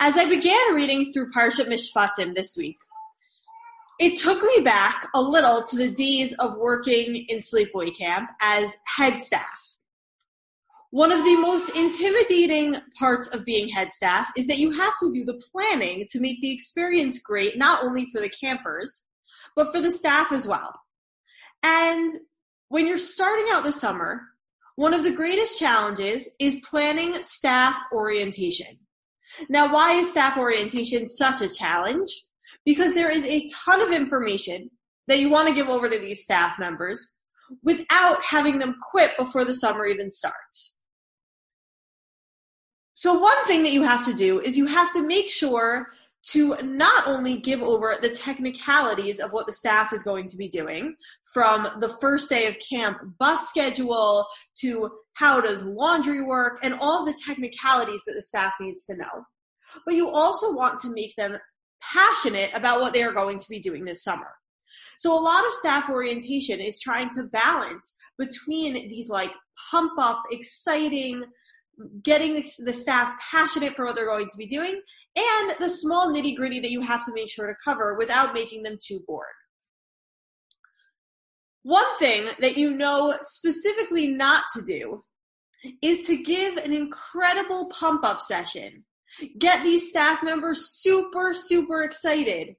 As I began reading through Parshat Mishpatim this week, it took me back a little to the days of working in sleepaway camp as head staff. One of the most intimidating parts of being head staff is that you have to do the planning to make the experience great, not only for the campers, but for the staff as well. And when you're starting out the summer, one of the greatest challenges is planning staff orientation. Now, why is staff orientation such a challenge? Because there is a ton of information that you want to give over to these staff members without having them quit before the summer even starts. So, one thing that you have to do is you have to make sure to not only give over the technicalities of what the staff is going to be doing from the first day of camp bus schedule to how does laundry work and all the technicalities that the staff needs to know. But you also want to make them passionate about what they are going to be doing this summer. So a lot of staff orientation is trying to balance between these like pump up exciting getting the staff passionate for what they're going to be doing, and the small nitty gritty that you have to make sure to cover without making them too bored. One thing that you know specifically not to do is to give an incredible pump up session. Get these staff members super, super excited.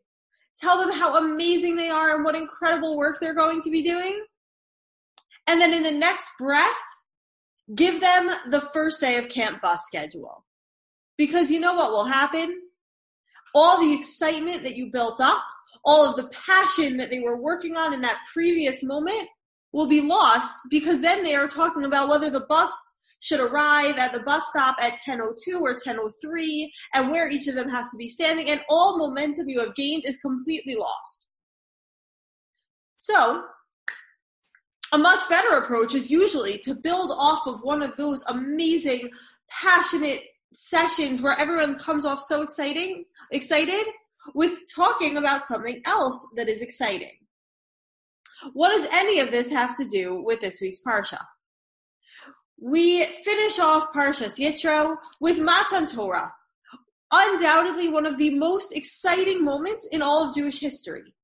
Tell them how amazing they are and what incredible work they're going to be doing. And then in the next breath, give them the first day of camp bus schedule. Because you know what will happen? All the excitement that you built up, all of the passion that they were working on in that previous moment will be lost because then they are talking about whether the bus should arrive at the bus stop at 10:02 or 10:03 and where each of them has to be standing and all momentum you have gained is completely lost. So, a much better approach is usually to build off of one of those amazing, passionate sessions where everyone comes off so exciting, excited with talking about something else that is exciting. What does any of this have to do with this week's Parsha? We finish off Parshas Yitro with Matan Torah, undoubtedly one of the most exciting moments in all of Jewish history.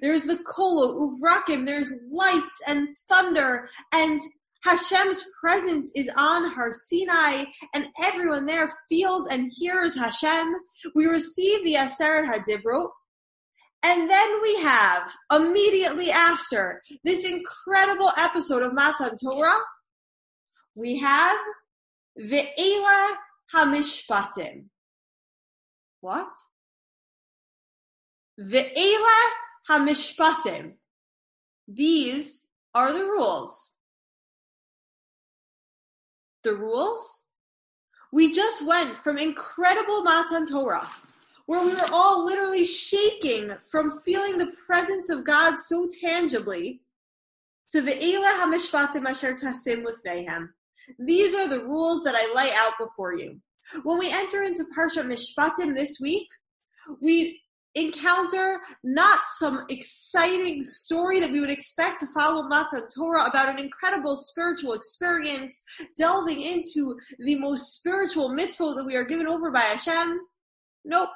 There's the kolo, uvrakim, there's light and thunder, and Hashem's presence is on Har Sinai, and everyone there feels and hears Hashem. We receive the Aseret HaDibrot, and then we have, immediately after this incredible episode of Matan Torah, we have Ve'ela HaMishpatim. What? Ve'ela hamishpatim. These are the rules. The rules? We just went from incredible Matan Torah, where we were all literally shaking from feeling the presence of God so tangibly, to the Eila HaMishpatim Asher Tasim Lifnehem. These are the rules that I lay out before you. When we enter into Parsha Mishpatim this week, we encounter not some exciting story that we would expect to follow Matan Torah about an incredible spiritual experience, delving into the most spiritual mitzvah that we are given over by Hashem. Nope.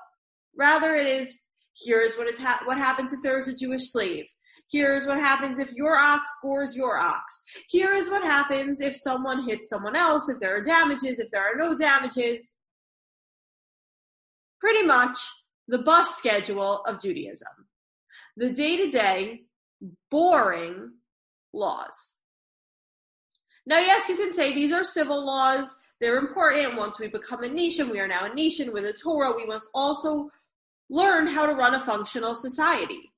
Rather, it is here's what is ha- what happens if there is a Jewish slave. Here's what happens if your ox gores your ox. Here is what happens if someone hits someone else, if there are damages, if there are no damages. Pretty much the bus schedule of Judaism, the day to day, boring laws. Now, yes, you can say these are civil laws. They're important. Once we become a nation, we are now a nation with a Torah. We must also learn how to run a functional society.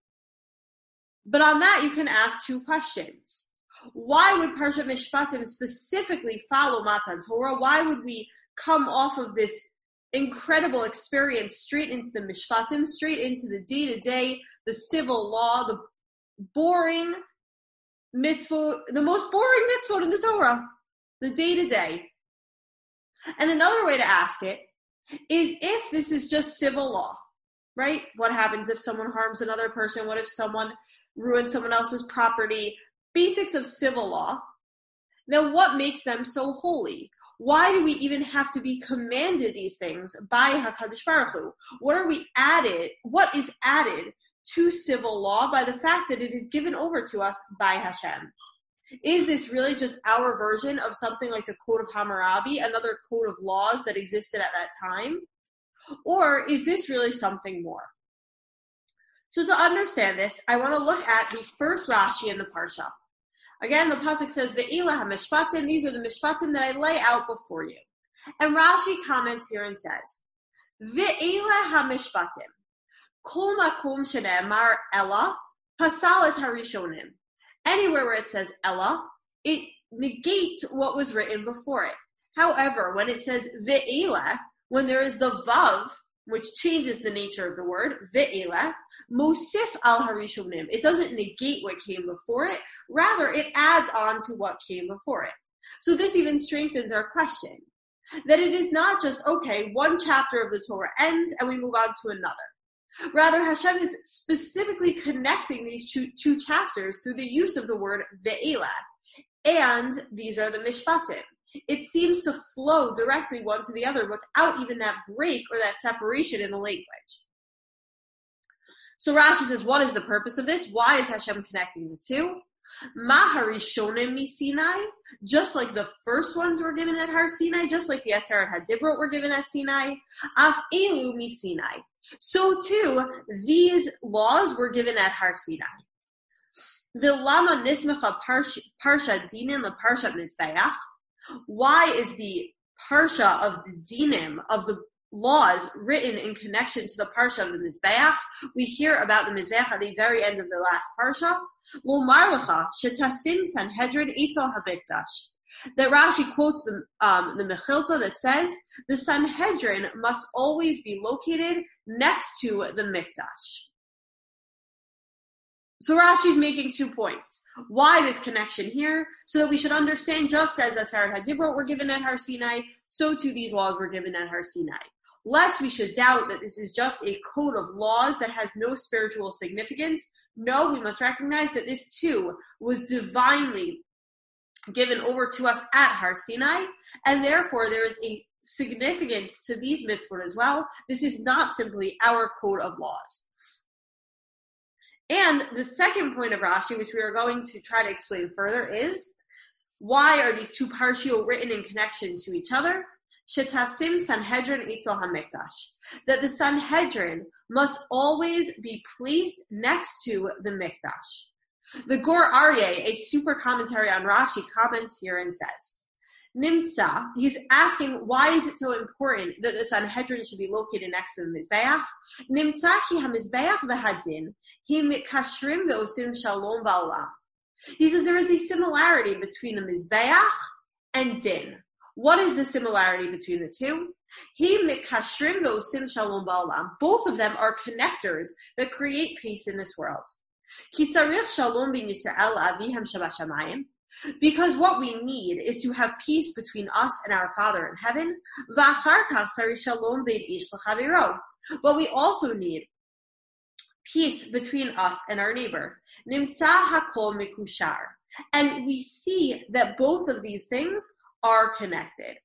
But on that, you can ask two questions. Why would Parsha Mishpatim specifically follow Matan Torah? Why would we come off of this incredible experience straight into the mishpatim, straight into the day to day, the civil law, the boring mitzvah, the most boring mitzvah in the Torah, the day to day. And another way to ask it is if this is just civil law, right? What happens if someone harms another person? What if someone ruins someone else's property? Basics of civil law. Then what makes them so holy? Why do we even have to be commanded these things by Hakadosh Baruch Hu? What are we added? What is added to civil law by the fact that it is given over to us by Hashem? Is this really just our version of something like the Code of Hammurabi, another code of laws that existed at that time? Or is this really something more? So to understand this, I want to look at the first Rashi in the Parsha. Again, the pasuk says, "Ve'ila hamishpatim." These are the mishpatim that I lay out before you. And Rashi comments here and says, "Ve'ila hamishpatim." Kol makom shene'emar ella pasalat harishonim. Anywhere where it says ella, it negates what was written before it. However, when it says ve'ila, when there is the vav, which changes the nature of the word, ve'ela, mosif al harishonim. It doesn't negate what came before it, rather it adds on to what came before it. So this even strengthens our question. That it is not just, okay, one chapter of the Torah ends and we move on to another. Rather, Hashem is specifically connecting these two, two chapters through the use of the word ve'ela. And these are the mishpatim it seems to flow directly one to the other without even that break or that separation in the language. So Rashi says, what is the purpose of this? Why is Hashem connecting the two? Maharishonim Sinai, just like the first ones were given at Har Sinai, just like the Aseret Hadibrot were given at Sinai, Af Elu Sinai. So too, these laws were given at Har Sinai. The Lama Nismacha Parsha Dinim, the Parsha Mizbeach, why is the parsha of the dinim of the laws written in connection to the parsha of the mizbeach? We hear about the mizbeach at the very end of the last parsha. Lomar shetasim sanhedrin itzal habikdash. That Rashi quotes the um, the Mechilta that says the Sanhedrin must always be located next to the Mikdash. So Rashi's making two points. Why this connection here? So that we should understand just as Aseret HaDibrot were given at Har Sinai, so too these laws were given at Har Sinai. Lest we should doubt that this is just a code of laws that has no spiritual significance. No, we must recognize that this too was divinely given over to us at Har Sinai, and therefore there is a significance to these mitzvot as well. This is not simply our code of laws. And the second point of Rashi, which we are going to try to explain further, is why are these two partial written in connection to each other? Shetasim Sanhedrin Itzel Hamikdash. That the Sanhedrin must always be placed next to the Mikdash. The Gur Aryeh, a super commentary on Rashi, comments here and says, Nimtza, he's asking why is it so important that the Sanhedrin should be located next to the Mizbeach? Nimtza ki ha-Mizbeach v'hadin hi mikashrim ve'osim shalom ba'olam. He says there is a similarity between the Mizbeach and Din. What is the similarity between the two? He mikashrim ve'osim shalom ba'olam. Both of them are connectors that create peace in this world. Ki tzarich shalom bin Yisrael shabashamayim. Because what we need is to have peace between us and our Father in heaven. But we also need peace between us and our neighbor. And we see that both of these things are connected.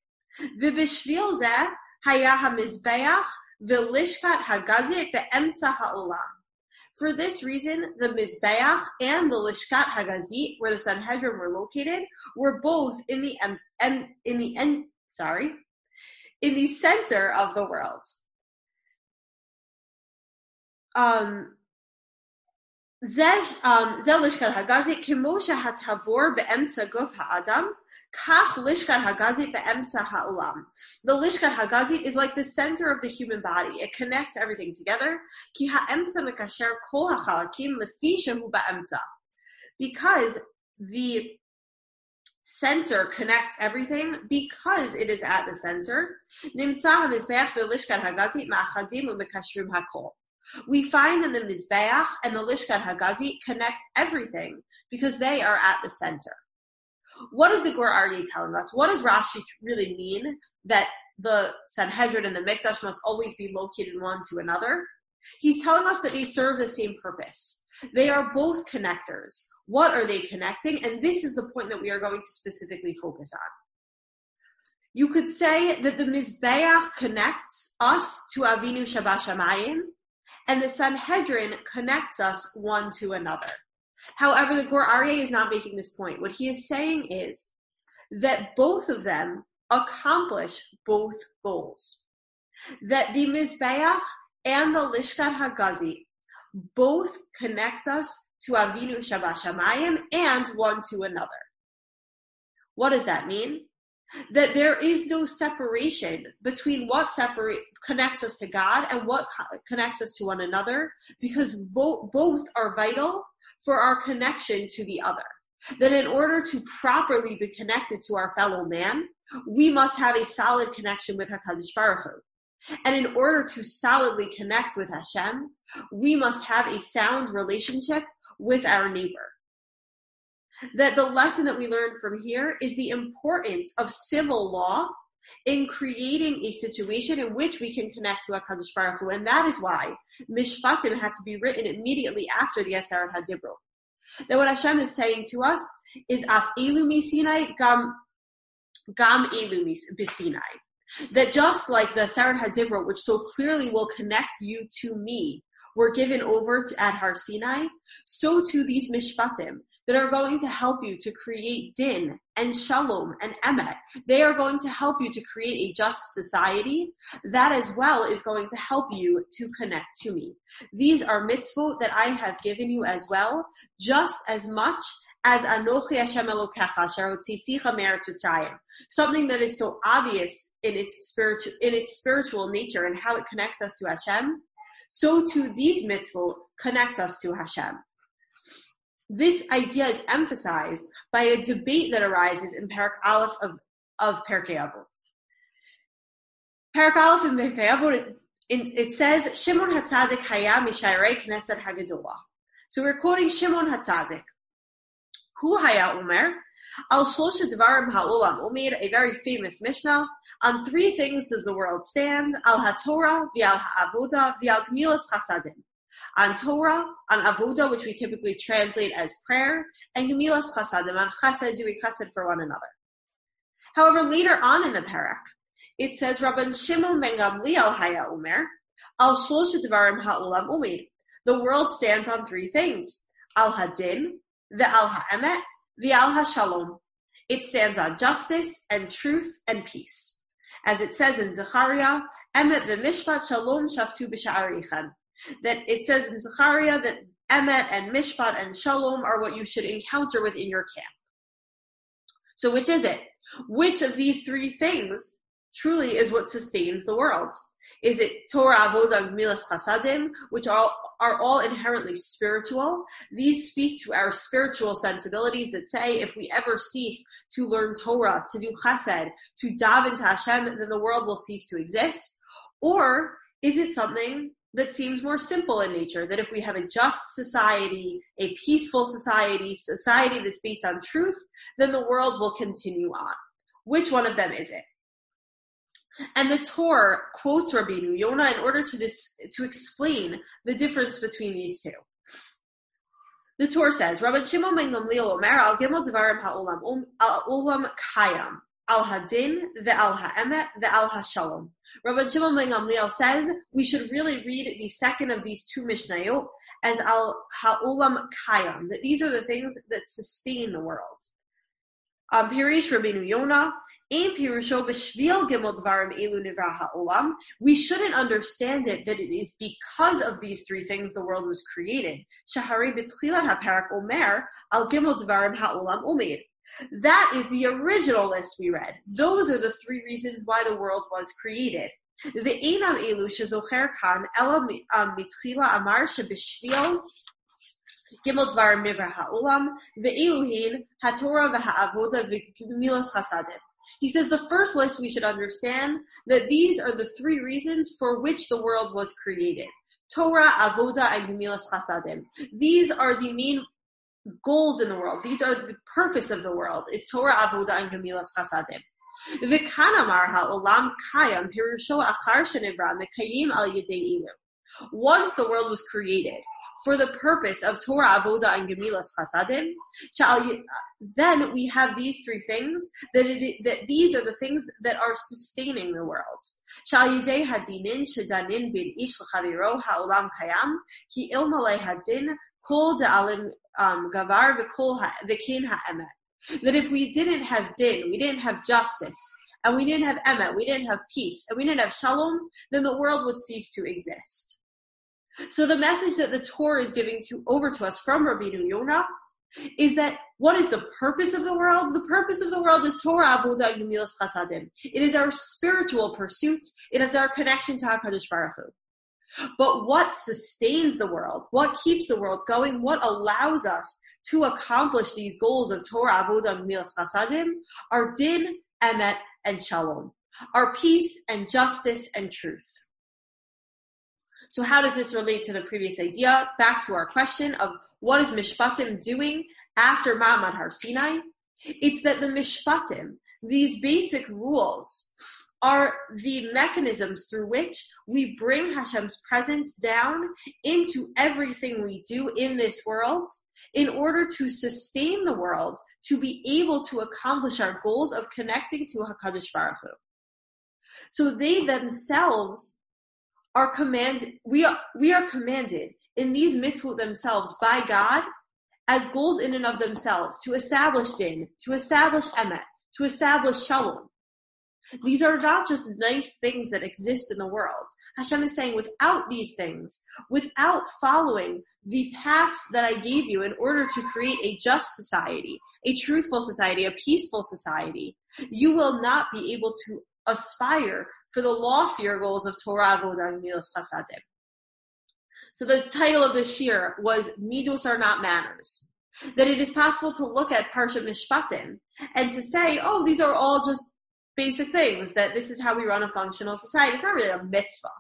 For this reason, the Mizbeach and the Lishkat Hagazit, where the Sanhedrin were located, were both in the em, em, in the en, sorry, in the center of the world. Um, Zelishkat um, Hagazit, Kimosha Hatavor Be'emtza Guf Ha'adam, Kaf Hagazit Be'emtza Ha'olam. The Lishkat Hagazit is like the center of the human body. It connects everything together. Ki Ha'emtza Mekasher Kol Ha'chalakim Lefi Be'emtza. Because the center connects everything because it is at the center. We find that the Mizbeach and the Lishkan hagazit connect everything because they are at the center. What is the Gur Aryeh telling us? What does Rashi really mean that the Sanhedrin and the Mikdash must always be located one to another? He's telling us that they serve the same purpose. They are both connectors. What are they connecting? And this is the point that we are going to specifically focus on. You could say that the Mizbeach connects us to Avinu Shabashamayim, and the Sanhedrin connects us one to another. However, the Gur Aryeh is not making this point. What he is saying is that both of them accomplish both goals. That the Mizbeach and the Lishkat Hagazi both connect us to Avinu Shabashamayim and one to another. What does that mean? That there is no separation between what separate connects us to God and what connects us to one another, because both are vital for our connection to the other. That in order to properly be connected to our fellow man, we must have a solid connection with Hakadosh Baruch Hu. And in order to solidly connect with Hashem, we must have a sound relationship with our neighbor. That the lesson that we learn from here is the importance of civil law in creating a situation in which we can connect to HaKadosh Baruch Hu. And that is why Mishpatim had to be written immediately after the Esarat HaDibro. That what Hashem is saying to us is Af Elu Sinai Gam Gam Elu Sinai. That just like the Sarat HaDibro, which so clearly will connect you to me, were given over to, at Har Sinai, so too these mishpatim that are going to help you to create din and shalom and emet. They are going to help you to create a just society. That as well is going to help you to connect to me. These are mitzvot that I have given you as well, just as much as Anochi Hashem Elokecha Something that is so obvious in its spiritual in its spiritual nature and how it connects us to Hashem so too these mitzvot connect us to Hashem. This idea is emphasized by a debate that arises in Parak Aleph of, of Pirkei Avot. Parak Aleph in Pirkei Avot, it, says, Shimon HaTzadik Haya Mishayrei Knesset Hagadolah. So we're quoting Shimon HaTzadik. Who Haya Umer? Al Shlosha Devarim Ha'olam Umir, a very famous Mishnah. On three things does the world stand: Al HaTorah, V'al HaAvoda, V'al Gemilas Chasadim. On Torah, on Avoda, which we typically translate as prayer, and Gemilas Chasadim, on Chesed, doing Chesed for one another. However, later on in the parak, it says Rabban Shimon ben Gamliel Haya Umer, Al Shlosha Devarim Ha'olam Umir. The world stands on three things: Al Hadin, the Al Ha'emet, the Al HaShalom. It stands on justice and truth and peace. As it says in Zechariah, Emet v'mishpat shalom shaftu b'sha'arichem. That it says in Zechariah that Emet and Mishpat and Shalom are what you should encounter within your camp. So which is it? Which of these three things truly is what sustains the world? Is it Torah, Avodah, Milas Chasadim, which are, are all inherently spiritual? These speak to our spiritual sensibilities that say if we ever cease to learn Torah, to do Chesed, to daven to Hashem, then the world will cease to exist? Or is it something that seems more simple in nature that if we have a just society, a peaceful society, society that's based on truth, then the world will continue on. Which one of them is it? And the Torah quotes Rabbeinu Yonah in order to, dis- to explain the difference between these two. The Torah says, Rabbi Shimon ben Gamliel Omer al Gimel Devarim Ha'olam al Olam Kayam al Hadin ve'al Ha'emet ve'al Ha'shalom. Rabbi Shimon ben Gamliel says we should really read the second of these two Mishnayot as al Ha'olam Kayam. That these are the things that sustain the world. Um, Pirish Rabbeinu Yonah we shouldn't understand it that it is because of these three things the world was created. That is the original list we read. Those are the three reasons why the world was created. ואינם אלו שזוכר כאן, אלא מתחילה אמר שבשביל גימל דברים נברא העולם, ואילו הן התורה והעבודה וגמילת חסדים. He says the first list we should understand that these are the three reasons for which the world was created. Torah, Avoda, and Gemilas Chasadim. These are the main goals in the world. These are the purpose of the world, is Torah, Avoda, and Gemilas Chasadim. Once the world was created, for the purpose of Torah, Avoda, and Gemilas Chasadim, then we have these three things that it, that these are the things that are sustaining the world. Shal Yidei Hadinin Shedanin Bin Ish Ha'olam Kayam Ki Ilmalei Hadin Kol um, Gavar V'Kin Ha'emet. That if we didn't have din, we didn't have justice, and we didn't have emet, we didn't have peace, and we didn't have shalom, then the world would cease to exist. So the message that the Torah is giving to over to us from Rabbeinu Yonah is that what is the purpose of the world? The purpose of the world is Torah Avodah Gemilas Chasadim. It is our spiritual pursuits. It is our connection to Hakadosh Baruch Hu. But what sustains the world? What keeps the world going? What allows us to accomplish these goals of Torah Avodah Gemilas Chasadim are Din, Emet, and Shalom. Our peace and justice and truth. So how does this relate to the previous idea? Back to our question of what is Mishpatim doing after Ma'amad Har Sinai? It's that the Mishpatim, these basic rules, are the mechanisms through which we bring Hashem's presence down into everything we do in this world in order to sustain the world, to be able to accomplish our goals of connecting to HaKadosh Baruch Hu. So they themselves are commanded, we are, we are commanded in these mitzvot themselves by God as goals in and of themselves to establish din, to establish emet, to establish shalom. These are not just nice things that exist in the world. Hashem is saying, without these things, without following the paths that I gave you in order to create a just society, a truthful society, a peaceful society, you will not be able to aspire for the loftier goals of Torah, Avodah, and Milas Chasadim. So the title of this year was Midos are not manners. That it is possible to look at Parsha Mishpatim and to say, oh, these are all just basic things, that this is how we run a functional society. It's not really a mitzvah.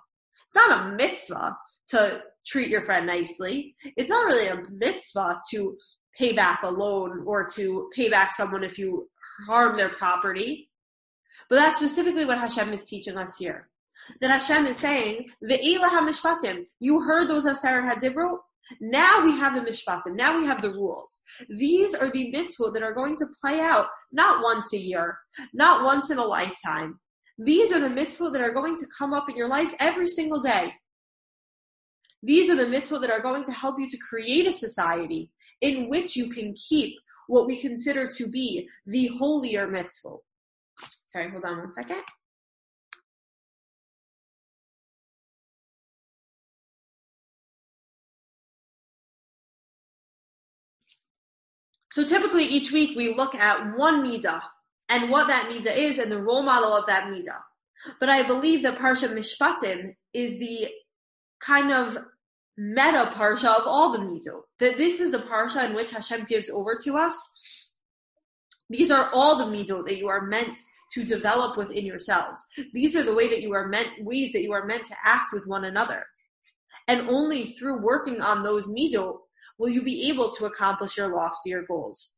It's not a mitzvah to treat your friend nicely. It's not really a mitzvah to pay back a loan or to pay back someone if you harm their property. But that's specifically what Hashem is teaching us here. That Hashem is saying, the HaMishpatim, you heard those Aseret HaDibro, now we have the mishpatim. Now we have the rules. These are the mitzvot that are going to play out not once a year, not once in a lifetime. These are the mitzvot that are going to come up in your life every single day. These are the mitzvot that are going to help you to create a society in which you can keep what we consider to be the holier mitzvot. Sorry, hold on one second. So typically each week we look at one midah and what that midah is and the role model of that midah. But I believe that Parsha Mishpatim is the kind of meta parsha of all the midah. That this is the parsha in which Hashem gives over to us. These are all the midah that you are meant to develop within yourselves. These are the way that you are meant ways that you are meant to act with one another. And only through working on those midah will you be able to accomplish your loftier goals.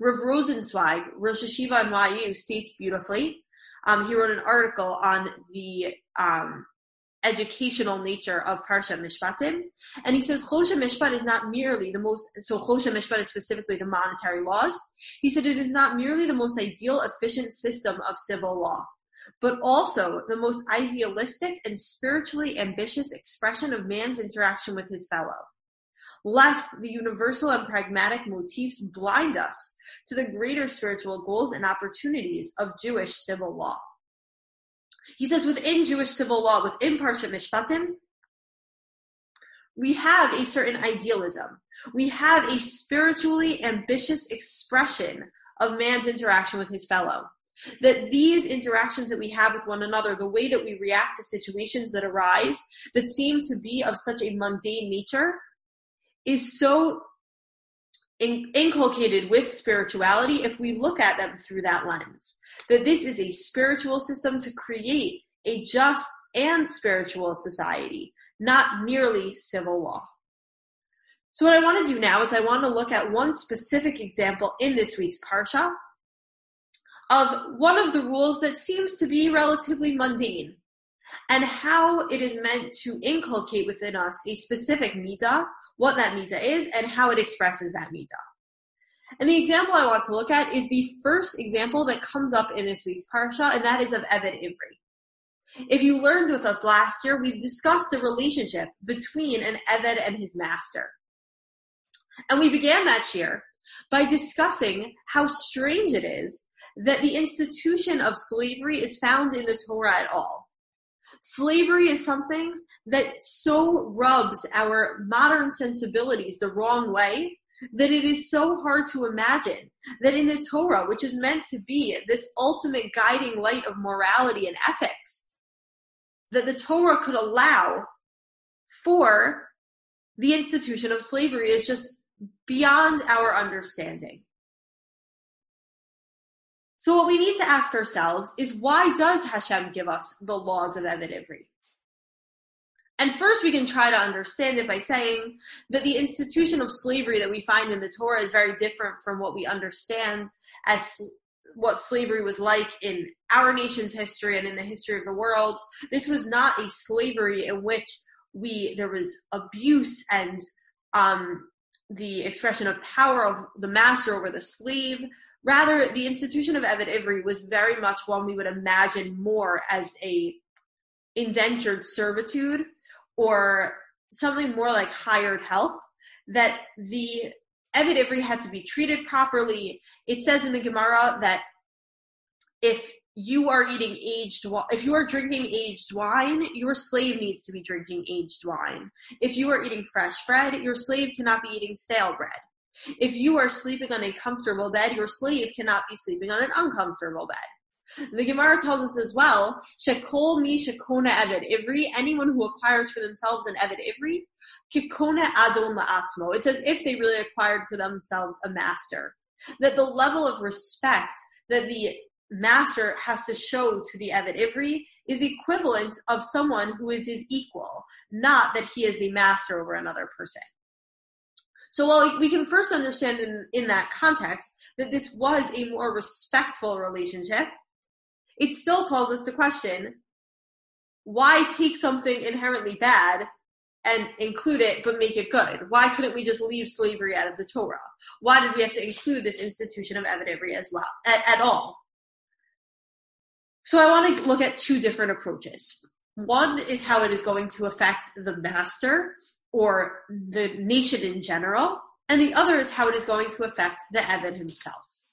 Rav Rosensweig, Rosh Hashiva NYU, states beautifully. Um, he wrote an article on the um, educational nature of Parsha Mishpatim, and he says Choshen Mishpat is not merely the most. So Choshen Mishpat is specifically the monetary laws. He said it is not merely the most ideal, efficient system of civil law, but also the most idealistic and spiritually ambitious expression of man's interaction with his fellow lest the universal and pragmatic motifs blind us to the greater spiritual goals and opportunities of Jewish civil law. He says within Jewish civil law, within Parshat Mishpatim, we have a certain idealism. We have a spiritually ambitious expression of man's interaction with his fellow. That these interactions that we have with one another, the way that we react to situations that arise that seem to be of such a mundane nature, is so in, inculcated with spirituality if we look at them through that lens. That this is a spiritual system to create a just and spiritual society, not merely civil law. So, what I want to do now is I want to look at one specific example in this week's Parsha of one of the rules that seems to be relatively mundane. And how it is meant to inculcate within us a specific midah, what that midah is, and how it expresses that midah. And the example I want to look at is the first example that comes up in this week's parsha, and that is of Eved Ivri. If you learned with us last year, we discussed the relationship between an Eved and his master. And we began that year by discussing how strange it is that the institution of slavery is found in the Torah at all. Slavery is something that so rubs our modern sensibilities the wrong way that it is so hard to imagine that in the Torah, which is meant to be this ultimate guiding light of morality and ethics, that the Torah could allow for the institution of slavery is just beyond our understanding. So what we need to ask ourselves is why does Hashem give us the laws of Eved Ivri? And first, we can try to understand it by saying that the institution of slavery that we find in the Torah is very different from what we understand as what slavery was like in our nation's history and in the history of the world. This was not a slavery in which we there was abuse and um, the expression of power of the master over the slave. Rather, the institution of Eved Ivri was very much one we would imagine more as a indentured servitude or something more like hired help, that the Eved Ivri had to be treated properly. It says in the Gemara that if you are eating aged if you are drinking aged wine your slave needs to be drinking aged wine if you are eating fresh bread your slave cannot be eating stale bread if you are sleeping on a comfortable bed your slave cannot be sleeping on an uncomfortable bed the Gemara tells us as well, Shekol mi shekona eved ivri, anyone who acquires for themselves an eved ivri, kikona adon la'atmo. It's as if they really acquired for themselves a master. That the level of respect that the master has to show to the eved ivri is equivalent of someone who is his equal, not that he is the master over another person. So while we can first understand in, in that context that this was a more respectful relationship, it still calls us to question why take something inherently bad and include it but make it good? Why couldn't we just leave slavery out of the Torah? Why did we have to include this institution of Ivri as well at, at all? So I want to look at two different approaches. One is how it is going to affect the master or the nation in general, and the other is how it is going to affect the Eved himself.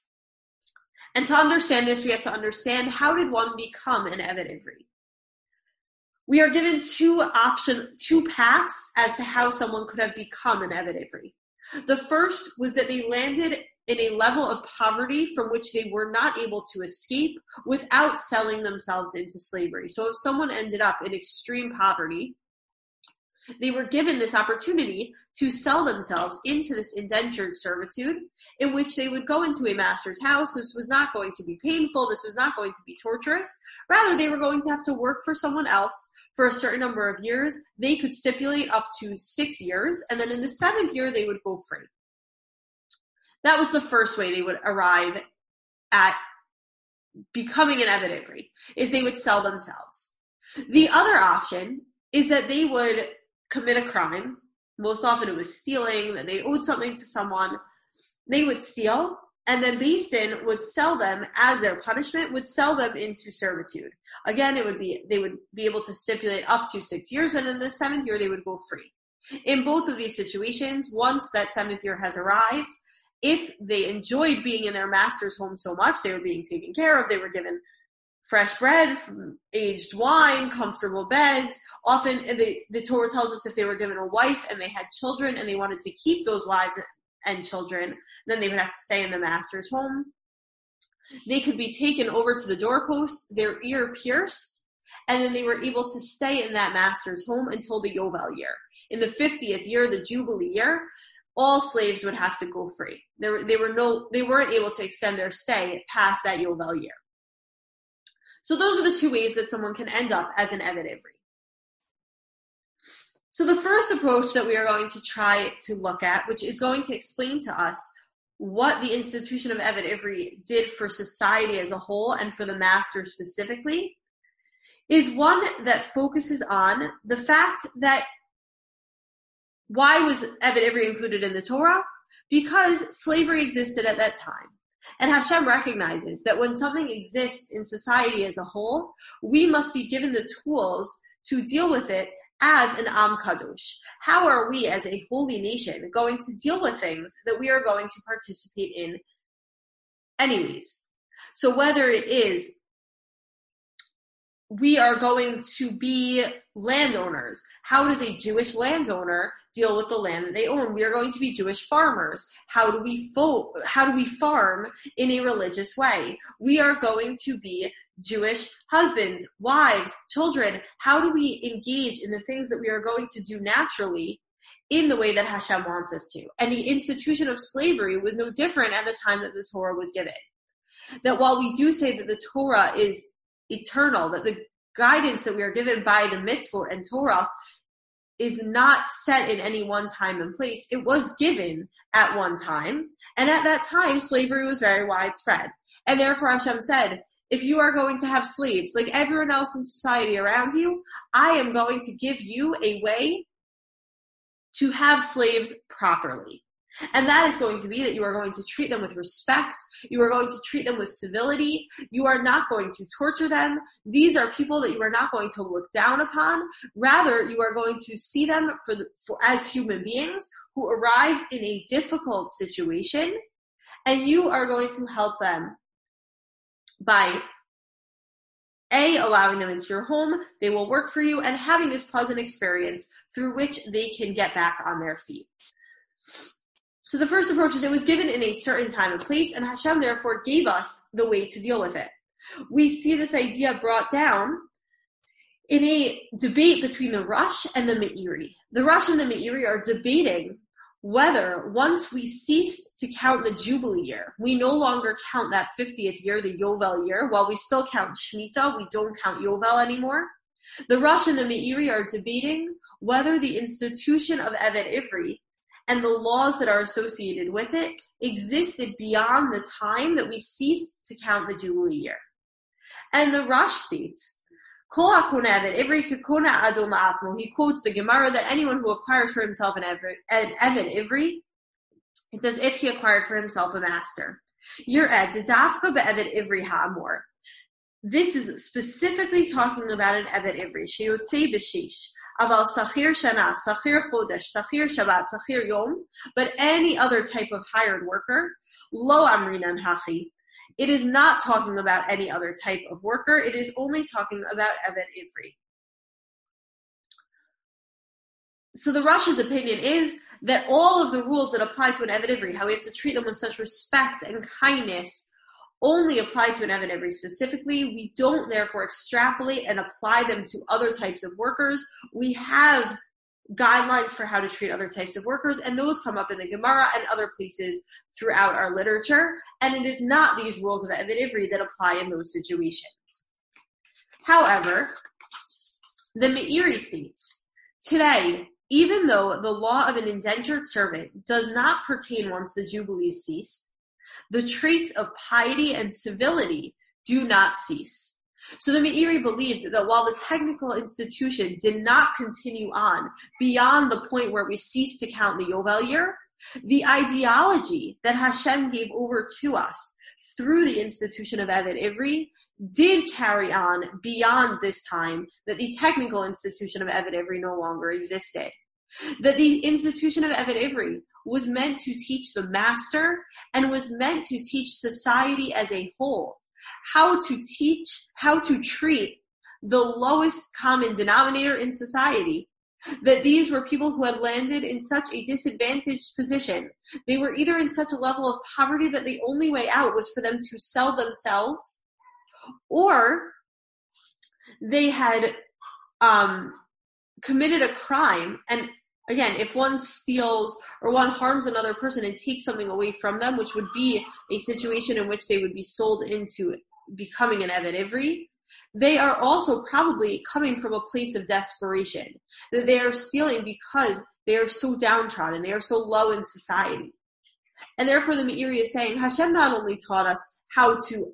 And to understand this, we have to understand how did one become an Eved Ivri? We are given two option, two paths as to how someone could have become an Eved Ivri. The first was that they landed in a level of poverty from which they were not able to escape without selling themselves into slavery. So if someone ended up in extreme poverty, they were given this opportunity to sell themselves into this indentured servitude in which they would go into a master's house. This was not going to be painful. This was not going to be torturous. Rather, they were going to have to work for someone else for a certain number of years. They could stipulate up to six years, and then in the seventh year, they would go free. That was the first way they would arrive at becoming an Ivri, is they would sell themselves. The other option is that they would commit a crime. Most often it was stealing, that they owed something to someone. They would steal, and then Beis Din would sell them as their punishment, would sell them into servitude. Again, it would be they would be able to stipulate up to six years, and then the seventh year they would go free. In both of these situations, once that seventh year has arrived, if they enjoyed being in their master's home so much, they were being taken care of, they were given fresh bread, aged wine, comfortable beds. Often the, the Torah tells us if they were given a wife and they had children and they wanted to keep those wives and children, then they would have to stay in the master's home. They could be taken over to the doorpost, their ear pierced, and then they were able to stay in that master's home until the Yovel year. In the 50th year, the Jubilee year, all slaves would have to go free. There, they were no, they weren't able to extend their stay past that Yovel year. So those are the two ways that someone can end up as an Eved Ivri. So the first approach that we are going to try to look at, which is going to explain to us what the institution of Eved Ivri did for society as a whole and for the master specifically, is one that focuses on the fact that why was Eved Ivri included in the Torah? Because slavery existed at that time. And Hashem recognizes that when something exists in society as a whole, we must be given the tools to deal with it as an Am Kadosh. How are we as a holy nation going to deal with things that we are going to participate in anyways? So whether it is we are going to be landowners. How does a Jewish landowner deal with the land that they own? We are going to be Jewish farmers. How do we fo- how do we farm in a religious way? We are going to be Jewish husbands, wives, children. How do we engage in the things that we are going to do naturally in the way that Hashem wants us to? And the institution of slavery was no different at the time that the Torah was given. That while we do say that the Torah is eternal, that the guidance that we are given by the mitzvot and Torah is not set in any one time and place. It was given at one time, and at that time, slavery was very widespread. And therefore, Hashem said, if you are going to have slaves like everyone else in society around you, I am going to give you a way to have slaves properly. And that is going to be that you are going to treat them with respect. You are going to treat them with civility. You are not going to torture them. These are people that you are not going to look down upon. Rather, you are going to see them for, the, for as human beings who arrived in a difficult situation, and you are going to help them by a, allowing them into your home, they will work for you, and having this pleasant experience through which they can get back on their feet. So the first approach is it was given in a certain time and place, and Hashem therefore gave us the way to deal with it. We see this idea brought down in a debate between the Rosh and the Meiri. The Rosh and the Meiri are debating whether once we ceased to count the Jubilee year, we no longer count that 50th year, the Yovel year, while we still count Shemitah, we don't count Yovel anymore. The Rosh and the Meiri are debating whether the institution of Eved Ivri and the laws that are associated with it existed beyond the time that we ceased to count the Jubilee year. And the Rosh states, he quotes the Gemara that anyone who acquires for himself an Evan Ivri, it's as if he acquired for himself a master. This is specifically talking about an Eved Ivri. B'shish. Aval sachir shana, sachir chodesh, sachir shabbat, sachir yom, but any other type of hired worker, lo amrinan hachi. It is not talking about any other type of worker. It is only talking about Eved Ivri. So the Rosh's opinion is that all of the rules that apply to an Eved Ivri, how we have to treat them with such respect and kindness, only apply to an Eved Ivri specifically. We don't therefore extrapolate and apply them to other types of workers. We have guidelines for how to treat other types of workers, and those come up in the Gemara and other places throughout our literature. And it is not these rules of Eved Ivri that apply in those situations. However, the Meiri states today, even though the law of an indentured servant does not pertain once the jubilee ceased, the traits of piety and civility do not cease. So the Meiri believed that while the technical institution did not continue on beyond the point where we ceased to count the Yovel year, the ideology that Hashem gave over to us through the institution of Eved Ivri did carry on beyond this time that the technical institution of Eved Ivri no longer existed. That the institution of Eved Ivri was meant to teach the master and was meant to teach society as a whole how to teach, how to treat the lowest common denominator in society. That these were people who had landed in such a disadvantaged position. They were either in such a level of poverty that the only way out was for them to sell themselves, or they had um, committed a crime and again, if one steals or one harms another person and takes something away from them, which would be a situation in which they would be sold into becoming an Eved Ivri, they are also probably coming from a place of desperation. That they are stealing because they are so downtrodden, they are so low in society. And therefore, the Meiri is saying Hashem not only taught us how to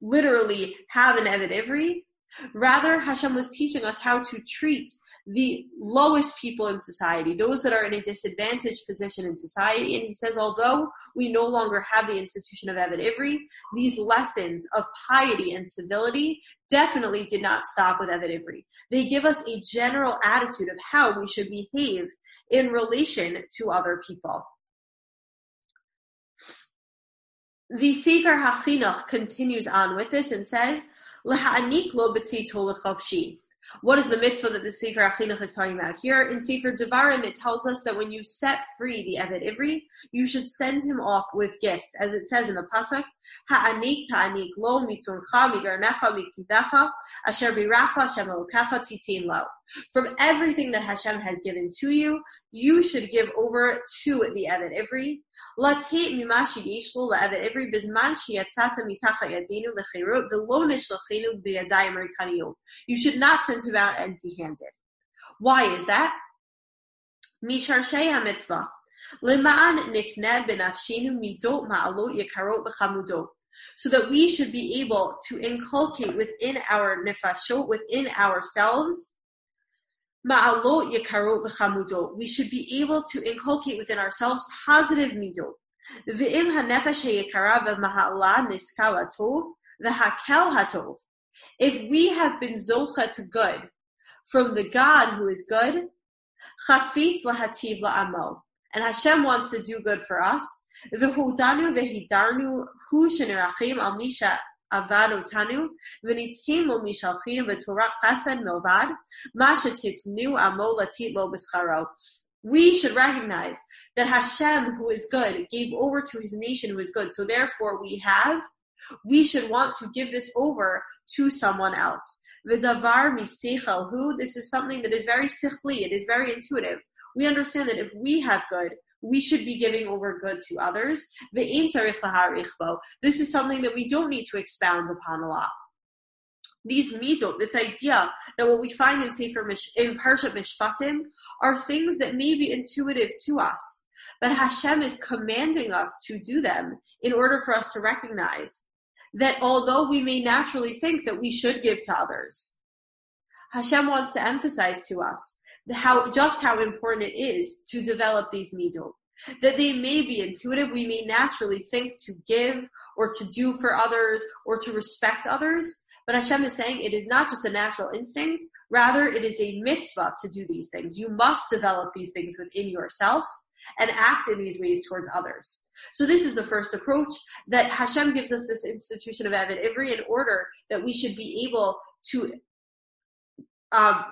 literally have an Eved Ivri, Rather, Hashem was teaching us how to treat the lowest people in society, those that are in a disadvantaged position in society. And he says, although we no longer have the institution of Eved Ivri, these lessons of piety and civility definitely did not stop with Eved Ivri. They give us a general attitude of how we should behave in relation to other people. The Sefer HaChinuch continues on with this and says, what is the mitzvah that the Sefer HaChinuch is talking about here? In Sefer Devarim, it tells us that when you set free the Eved Ivri, you should send him off with gifts, as it says in the pasuk, Ha'anik ta'anik lo mitzuncha migarnecha mikidecha asher biracha Hashem titin lo. From everything that Hashem has given to you, you should give over to the Eved Ivri. לתת ממה שיש לו לעבד עברי בזמן שיצאת מתחת ידינו לחירות ולא נשלחנו בידיים ריקניות. You should not send him out empty-handed. Why is that? משרשי המצווה. למען נקנה בנפשנו מידות מעלות יקרות וחמודות. So that we should be able to inculcate within our nefashot, within ourselves, we should be able to inculcate within ourselves positive midot. V'im hanefesh hayikara v'maha'ala niskal hatov v'hakel hatov. If we have been zocha to good from the God who is good, chafitz lahativ la'amo. And Hashem wants to do good for us. V'hudanu v'hidarnu hu shenirachim al misha עבד אותנו, וניתן לו משלחים ותורת חסד מלבד, מה שתיתנו עמו לתת לו בשכרו. We should recognize that Hashem, who is good, gave over to his nation who is good. So therefore we have, we should want to give this over to someone else. V'davar misechel who, this is something that is very sichli, it is very intuitive. We understand that if we have good, we should be giving over good to others. This is something that we don't need to expound upon a lot. These midot, this idea that what we find in Sefer Mish, in Parshat Mishpatim are things that may be intuitive to us, but Hashem is commanding us to do them in order for us to recognize that although we may naturally think that we should give to others, Hashem wants to emphasize to us how just how important it is to develop these midot. That they may be intuitive, we may naturally think to give or to do for others or to respect others. But Hashem is saying it is not just a natural instinct, rather, it is a mitzvah to do these things. You must develop these things within yourself and act in these ways towards others. So this is the first approach that Hashem gives us this institution of Eved Ivri in order that we should be able to um,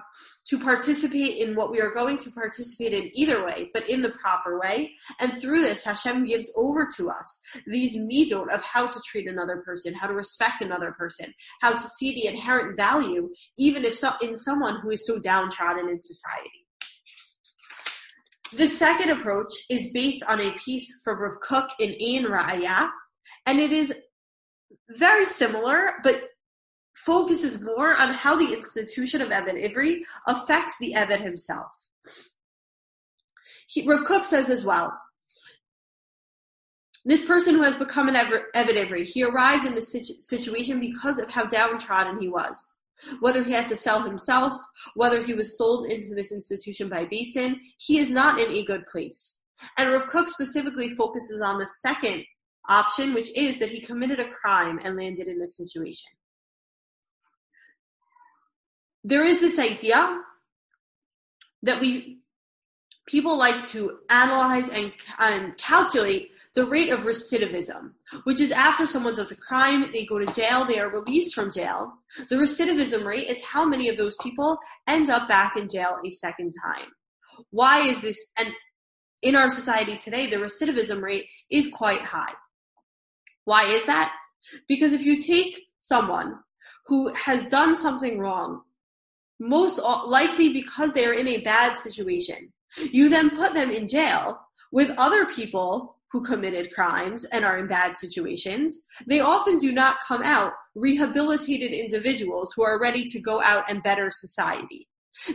to participate in what we are going to participate in either way, but in the proper way. And through this, Hashem gives over to us these midot of how to treat another person, how to respect another person, how to see the inherent value, even if so, in someone who is so downtrodden in society. The second approach is based on a piece from Rav Kook in Ein Ra'aya, and it is very similar, but focuses more on how the institution of Eved Ivri affects the Eved himself. Rav Kook says as well, this person who has become an Eved Ivri, he arrived in this situ- situation because of how downtrodden he was. Whether he had to sell himself, whether he was sold into this institution by Beis Din, he is not in a good place. And Rav Kook specifically focuses on the second option, which is that he committed a crime and landed in this situation there is this idea that we people like to analyze and, and calculate the rate of recidivism, which is after someone does a crime, they go to jail, they are released from jail. The recidivism rate is how many of those people end up back in jail a second time. Why is this? And in our society today, the recidivism rate is quite high. Why is that? Because if you take someone who has done something wrong most likely because they are in a bad situation. You then put them in jail with other people who committed crimes and are in bad situations. They often do not come out rehabilitated individuals who are ready to go out and better society.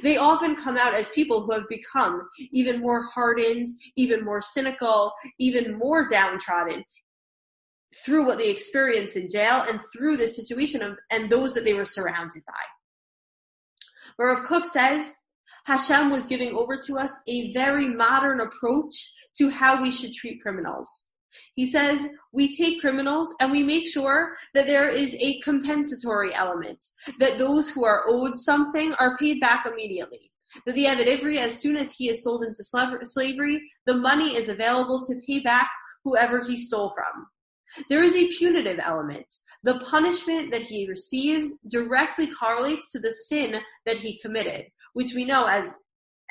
They often come out as people who have become even more hardened, even more cynical, even more downtrodden through what they experienced in jail and through the situation of, and those that they were surrounded by. Where Rav Kook says, Hashem was giving over to us a very modern approach to how we should treat criminals. He says we take criminals and we make sure that there is a compensatory element, that those who are owed something are paid back immediately. That the Ivri, as soon as he is sold into slavery, the money is available to pay back whoever he stole from. There is a punitive element. The punishment that he receives directly correlates to the sin that he committed which we know as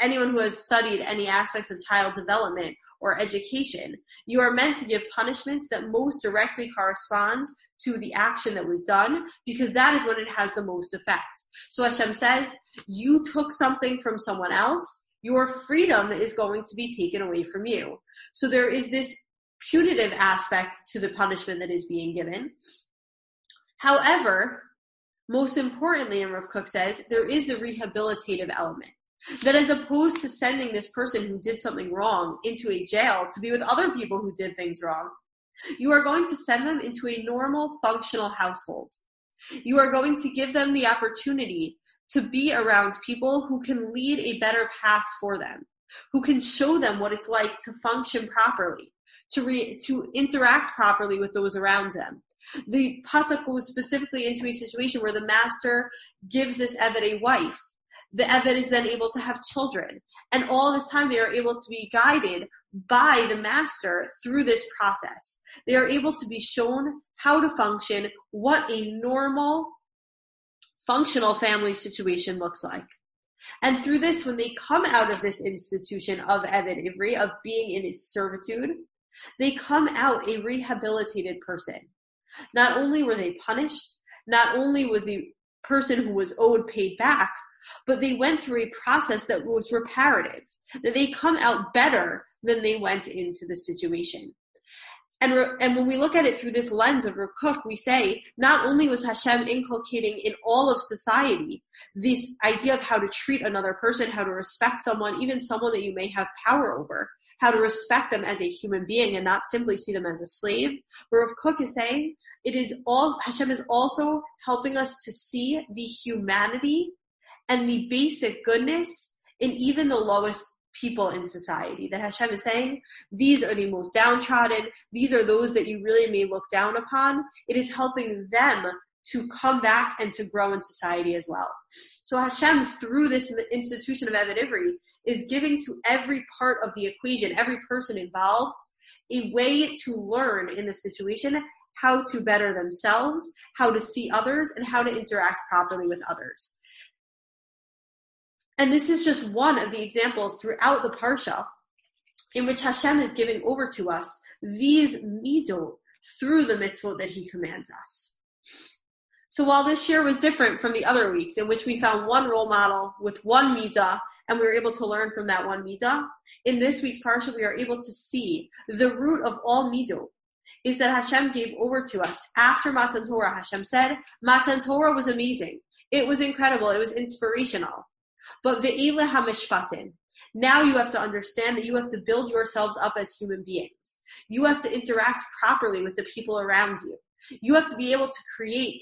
anyone who has studied any aspects of child development or education, you are meant to give punishments that most directly correspond to the action that was done because that is when it has the most effect. So Hashem says, you took something from someone else, your freedom is going to be taken away from you. So there is this punitive aspect to the punishment that is being given. However, most importantly, and Rav Kook says, there is the rehabilitative element. That as opposed to sending this person who did something wrong into a jail to be with other people who did things wrong, you are going to send them into a normal, functional household. You are going to give them the opportunity to be around people who can lead a better path for them, who can show them what it's like to function properly, to re- to interact properly with those around them, the pasuk goes specifically into a situation where the master gives this Eved a wife. The Eved is then able to have children. And all this time they are able to be guided by the master through this process. They are able to be shown how to function, what a normal functional family situation looks like. And through this, when they come out of this institution of Eved Ivri, of being in his servitude, they come out a rehabilitated person. Not only were they punished, not only was the person who was owed paid back, but they went through a process that was reparative, that they come out better than they went into the situation. And, and when we look at it through this lens of Rav Kook, we say not only was Hashem inculcating in all of society this idea of how to treat another person, how to respect someone, even someone that you may have power over, how to respect them as a human being and not simply see them as a slave. But Rav Kook is saying it is all Hashem is also helping us to see the humanity and the basic goodness in even the lowest people in society. That Hashem is saying, these are the most downtrodden, these are those that you really may look down upon. It is helping them to come back and to grow in society as well. So Hashem, through this institution of Eved Ivri, is giving to every part of the equation, every person involved, a way to learn in the situation how to better themselves, how to see others, and how to interact properly with others. And this is just one of the examples throughout the Parsha in which Hashem is giving over to us these midot through the mitzvot that He commands us. So while this year was different from the other weeks in which we found one role model with one midah and we were able to learn from that one midah, in this week's parsha we are able to see the root of all midot is that Hashem gave over to us after Matan Torah. Hashem said, Matan Torah was amazing. It was incredible. It was inspirational. But ve'ile hamishpatim. Now you have to understand that you have to build yourselves up as human beings. You have to interact properly with the people around you. You have to be able to create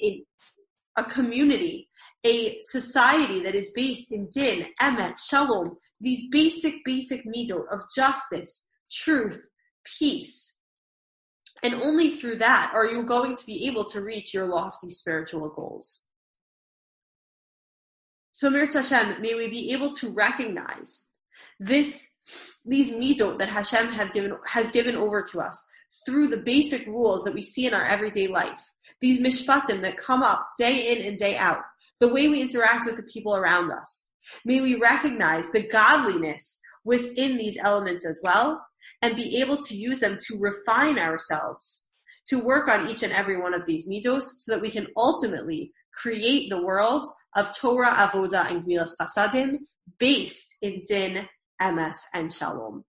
a, a community, a society that is based in din, emet, shalom, these basic, basic midot of justice, truth, peace. And only through that are you going to be able to reach your lofty spiritual goals. So, Mir Hashem, may we be able to recognize this, these midot that Hashem have given, has given over to us through the basic rules that we see in our everyday life. These mishpatim that come up day in and day out. The way we interact with the people around us. May we recognize the godliness within these elements as well and be able to use them to refine ourselves, to work on each and every one of these midos so that we can ultimately create the world of Torah, Avoda, and Gmilas Chasadim based in Din, Emes, and Shalom.